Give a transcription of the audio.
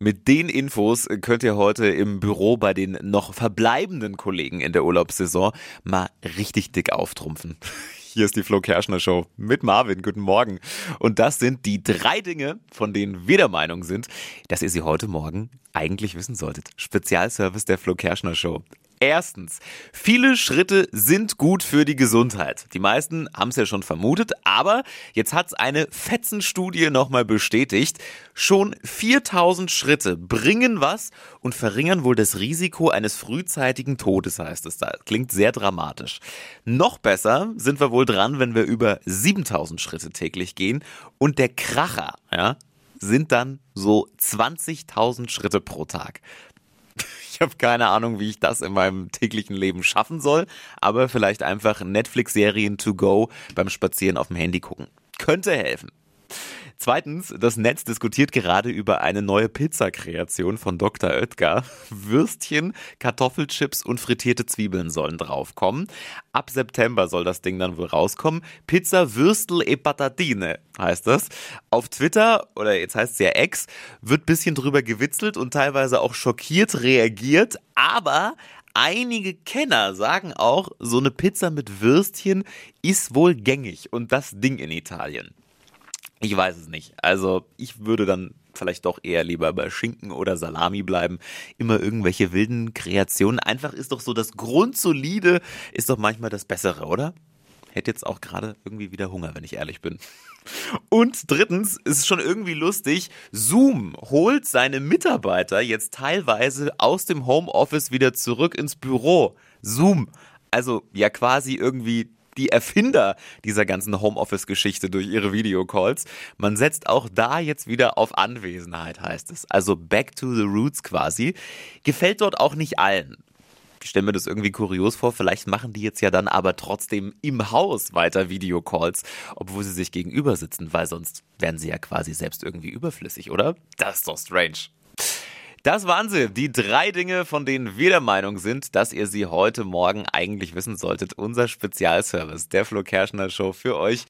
Mit den Infos könnt ihr heute im Büro bei den noch verbleibenden Kollegen in der Urlaubssaison mal richtig dick auftrumpfen. Hier ist die Flo Kerschner Show mit Marvin. Guten Morgen. Und das sind die drei Dinge, von denen wir der Meinung sind, dass ihr sie heute Morgen eigentlich wissen solltet. Spezialservice der Flo Kerschner Show. Erstens, viele Schritte sind gut für die Gesundheit. Die meisten haben es ja schon vermutet, aber jetzt hat es eine Fetzenstudie nochmal bestätigt. Schon 4000 Schritte bringen was und verringern wohl das Risiko eines frühzeitigen Todes, heißt es da. Klingt sehr dramatisch. Noch besser sind wir wohl dran, wenn wir über 7000 Schritte täglich gehen und der Kracher, ja, sind dann so 20.000 Schritte pro Tag. Ich habe keine Ahnung, wie ich das in meinem täglichen Leben schaffen soll, aber vielleicht einfach Netflix-Serien to go beim Spazieren auf dem Handy gucken. Könnte helfen. Zweitens, das Netz diskutiert gerade über eine neue Pizzakreation von Dr. Oetker. Würstchen, Kartoffelchips und frittierte Zwiebeln sollen draufkommen. Ab September soll das Ding dann wohl rauskommen. Pizza Würstel e Patatine heißt das. Auf Twitter, oder jetzt heißt es ja Ex, wird bisschen drüber gewitzelt und teilweise auch schockiert reagiert, aber einige Kenner sagen auch, so eine Pizza mit Würstchen ist wohl gängig und das Ding in Italien. Ich weiß es nicht. Also ich würde dann vielleicht doch eher lieber bei Schinken oder Salami bleiben. Immer irgendwelche wilden Kreationen. Einfach ist doch so das Grundsolide ist doch manchmal das Bessere, oder? Hätte jetzt auch gerade irgendwie wieder Hunger, wenn ich ehrlich bin. Und drittens ist schon irgendwie lustig, Zoom holt seine Mitarbeiter jetzt teilweise aus dem Homeoffice wieder zurück ins Büro. Zoom. Also ja quasi irgendwie die Erfinder dieser ganzen Homeoffice-Geschichte durch ihre Videocalls. Man setzt auch da jetzt wieder auf Anwesenheit, heißt es. Also back to the roots quasi. Gefällt dort auch nicht allen. Ich stelle mir das irgendwie kurios vor. Vielleicht machen die jetzt ja dann aber trotzdem im Haus weiter Videocalls, obwohl sie sich gegenüber sitzen, weil sonst wären sie ja quasi selbst irgendwie überflüssig, oder? Das ist doch strange. Das waren sie, die drei Dinge, von denen wir der Meinung sind, dass ihr sie heute Morgen eigentlich wissen solltet. Unser Spezialservice der Flo Kerschner Show für euch